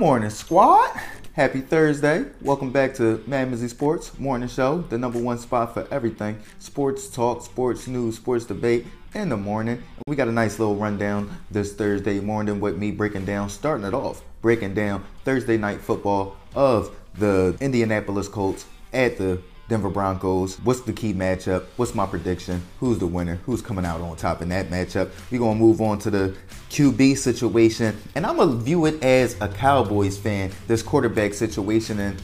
morning, squad. Happy Thursday. Welcome back to Mad Mizzy Sports Morning Show, the number one spot for everything sports talk, sports news, sports debate in the morning. We got a nice little rundown this Thursday morning with me breaking down, starting it off, breaking down Thursday night football of the Indianapolis Colts at the Denver Broncos. What's the key matchup? What's my prediction? Who's the winner? Who's coming out on top in that matchup? We're going to move on to the QB situation. And I'm going to view it as a Cowboys fan, this quarterback situation, and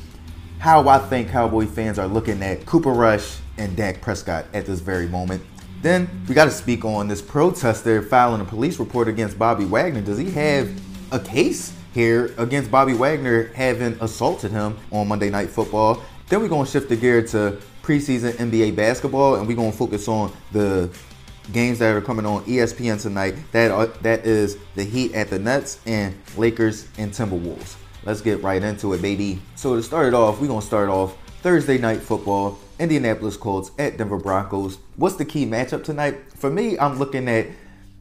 how I think Cowboy fans are looking at Cooper Rush and Dak Prescott at this very moment. Then we got to speak on this protester filing a police report against Bobby Wagner. Does he have a case here against Bobby Wagner having assaulted him on Monday Night Football? Then we're gonna shift the gear to preseason NBA basketball, and we're gonna focus on the games that are coming on ESPN tonight. That are, that is the Heat at the Nets and Lakers and Timberwolves. Let's get right into it, baby. So to start it off, we're gonna start off Thursday night football. Indianapolis Colts at Denver Broncos. What's the key matchup tonight? For me, I'm looking at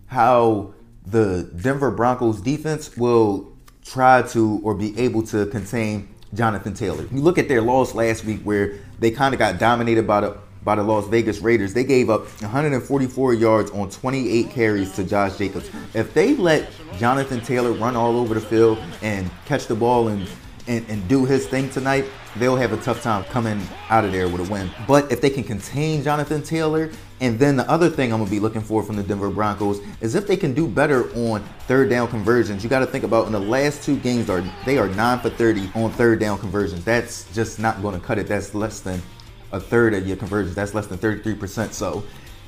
how the Denver Broncos defense will try to or be able to contain Jonathan Taylor. You look at their loss last week where they kind of got dominated by the by the Las Vegas Raiders. They gave up 144 yards on 28 carries to Josh Jacobs. If they let Jonathan Taylor run all over the field and catch the ball and and, and do his thing tonight, they'll have a tough time coming out of there with a win. But if they can contain Jonathan Taylor, and then the other thing I'm gonna be looking for from the Denver Broncos is if they can do better on third down conversions. You got to think about in the last two games are they are nine for 30 on third down conversions. That's just not going to cut it. That's less than a third of your conversions. That's less than 33%. So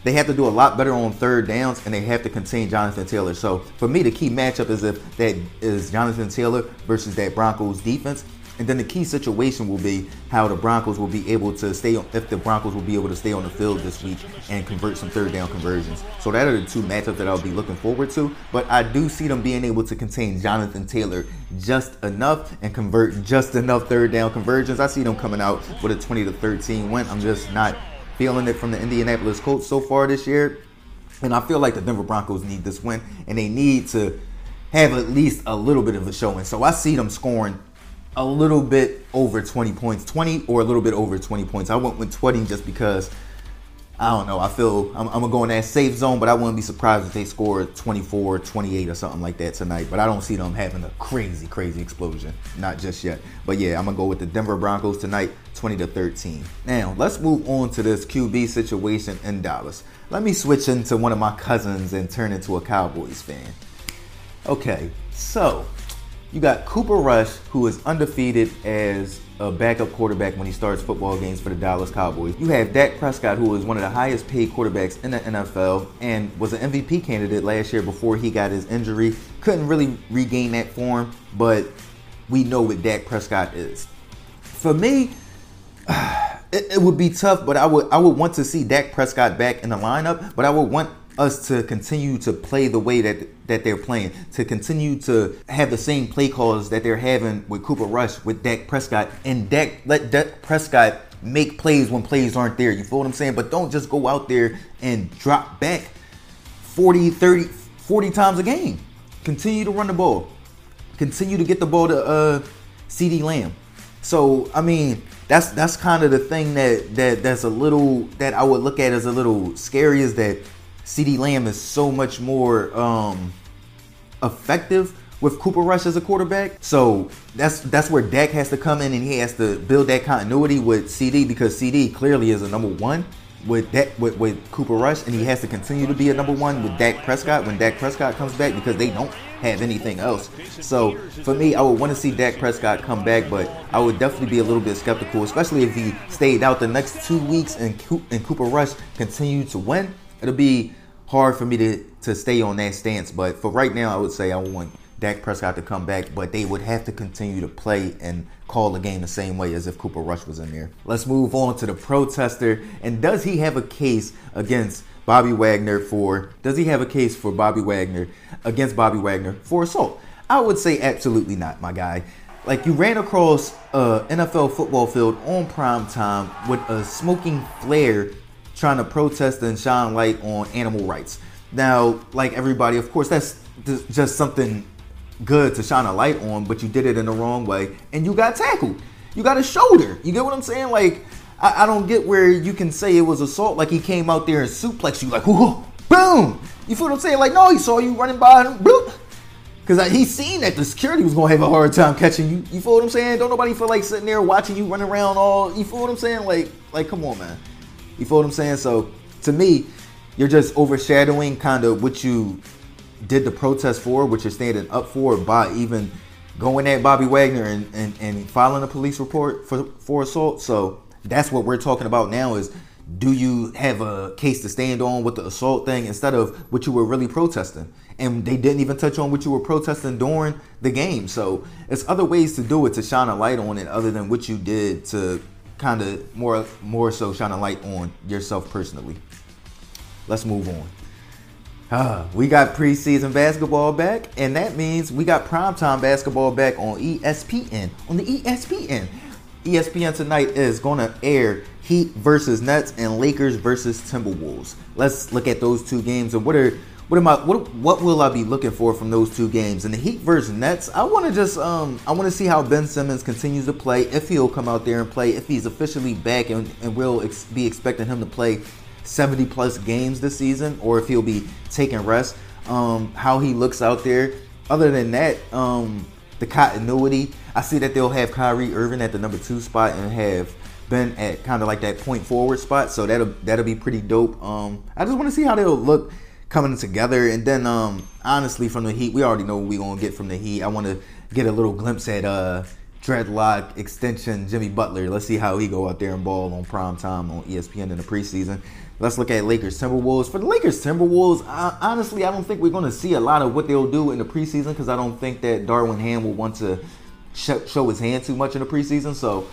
they have to do a lot better on third downs and they have to contain Jonathan Taylor. So for me, the key matchup is if that is Jonathan Taylor versus that Broncos defense. And then the key situation will be how the Broncos will be able to stay on, if the Broncos will be able to stay on the field this week and convert some third down conversions. So that are the two matchups that I'll be looking forward to. But I do see them being able to contain Jonathan Taylor just enough and convert just enough third down conversions. I see them coming out with a 20 to 13 win. I'm just not feeling it from the Indianapolis Colts so far this year. And I feel like the Denver Broncos need this win and they need to have at least a little bit of a showing. So I see them scoring a little bit over 20 points, 20 or a little bit over 20 points. I went with 20 just because I don't know. I feel I'm, I'm, gonna go in that safe zone, but I wouldn't be surprised if they score 24, 28 or something like that tonight. But I don't see them having a crazy, crazy explosion. Not just yet. But yeah, I'm gonna go with the Denver Broncos tonight, 20 to 13. Now let's move on to this QB situation in Dallas. Let me switch into one of my cousins and turn into a Cowboys fan. Okay, so you got Cooper Rush, who is undefeated as a backup quarterback when he starts football games for the Dallas Cowboys. You have Dak Prescott, who is one of the highest paid quarterbacks in the NFL and was an MVP candidate last year before he got his injury. Couldn't really regain that form, but we know what Dak Prescott is. For me, it, it would be tough, but I would I would want to see Dak Prescott back in the lineup, but I would want us to continue to play the way that that they're playing, to continue to have the same play calls that they're having with Cooper Rush, with Dak Prescott, and Dak let Dak Prescott make plays when plays aren't there. You feel what I'm saying? But don't just go out there and drop back 40, 30, 40 times a game. Continue to run the ball. Continue to get the ball to uh, CeeDee Lamb. So I mean, that's that's kind of the thing that that that's a little that I would look at as a little scary is that CeeDee Lamb is so much more um, effective with Cooper Rush as a quarterback. So that's that's where Dak has to come in and he has to build that continuity with CeeDee because CeeDee clearly is a number one with that with, with Cooper Rush and he has to continue to be a number one with Dak Prescott when Dak Prescott comes back because they don't have anything else. So for me, I would want to see Dak Prescott come back, but I would definitely be a little bit skeptical, especially if he stayed out the next two weeks and, and Cooper Rush continued to win it'll be hard for me to, to stay on that stance. But for right now, I would say I want Dak Prescott to come back, but they would have to continue to play and call the game the same way as if Cooper Rush was in there. Let's move on to the protester. And does he have a case against Bobby Wagner for, does he have a case for Bobby Wagner against Bobby Wagner for assault? I would say absolutely not, my guy. Like you ran across a NFL football field on prime time with a smoking flare trying to protest and shine light on animal rights. Now, like everybody, of course, that's just something good to shine a light on, but you did it in the wrong way and you got tackled. You got a shoulder. You get what I'm saying? Like, I, I don't get where you can say it was assault. Like he came out there and suplex you, like, whoa, boom. You feel what I'm saying? Like, no, he saw you running by and bloop. Because he seen that the security was going to have a hard time catching you. You feel what I'm saying? Don't nobody feel like sitting there watching you running around all. You feel what I'm saying? Like, like, come on, man. You feel what I'm saying? So, to me, you're just overshadowing kind of what you did the protest for, which you're standing up for by even going at Bobby Wagner and, and, and filing a police report for, for assault. So that's what we're talking about now is do you have a case to stand on with the assault thing instead of what you were really protesting? And they didn't even touch on what you were protesting during the game. So it's other ways to do it to shine a light on it other than what you did to kind of more more so shine a light on yourself personally. Let's move on. Uh, we got preseason basketball back, and that means we got primetime basketball back on ESPN. On the ESPN. ESPN tonight is going to air Heat versus Nets and Lakers versus Timberwolves. Let's look at those two games and what are what am I what what will I be looking for from those two games? In the Heat versus Nets, I want to just um I want to see how Ben Simmons continues to play. If he'll come out there and play, if he's officially back and, and we'll ex- be expecting him to play 70 plus games this season, or if he'll be taking rest. Um, how he looks out there. Other than that, um, the continuity. I see that they'll have Kyrie Irving at the number two spot and have Ben at kind of like that point forward spot. So that'll that'll be pretty dope. Um, I just want to see how they'll look coming together. And then um, honestly, from the Heat, we already know what we're gonna get from the Heat. I want to get a little glimpse at uh dreadlock extension Jimmy Butler. Let's see how he go out there and ball on prime time on ESPN in the preseason. Let's look at Lakers Timberwolves. For the Lakers Timberwolves, I, honestly, I don't think we're going to see a lot of what they'll do in the preseason because I don't think that Darvin Ham will want to show his hand too much in the preseason. So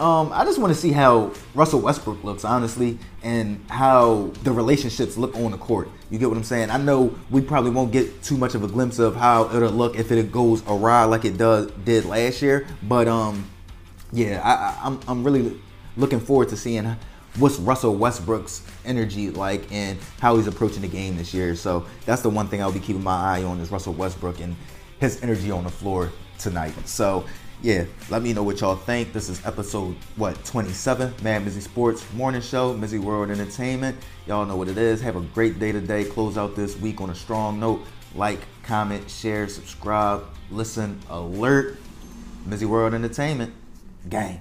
um, I just want to see how Russell Westbrook looks, honestly, and how the relationships look on the court. You get what I'm saying? I know we probably won't get too much of a glimpse of how it'll look if it goes awry like it does did last year, but um, yeah, I, I'm I'm really looking forward to seeing what's Russell Westbrook's energy like and how he's approaching the game this year. So that's the one thing I'll be keeping my eye on is Russell Westbrook and his energy on the floor tonight. So yeah, let me know what y'all think. This is episode what 27, Mad Mizzy Sports Morning Show, Mizzy World Entertainment. Y'all know what it is. Have a great day today. Close out this week on a strong note. Like, comment, share, subscribe, listen, alert. Mizzy World Entertainment, gang.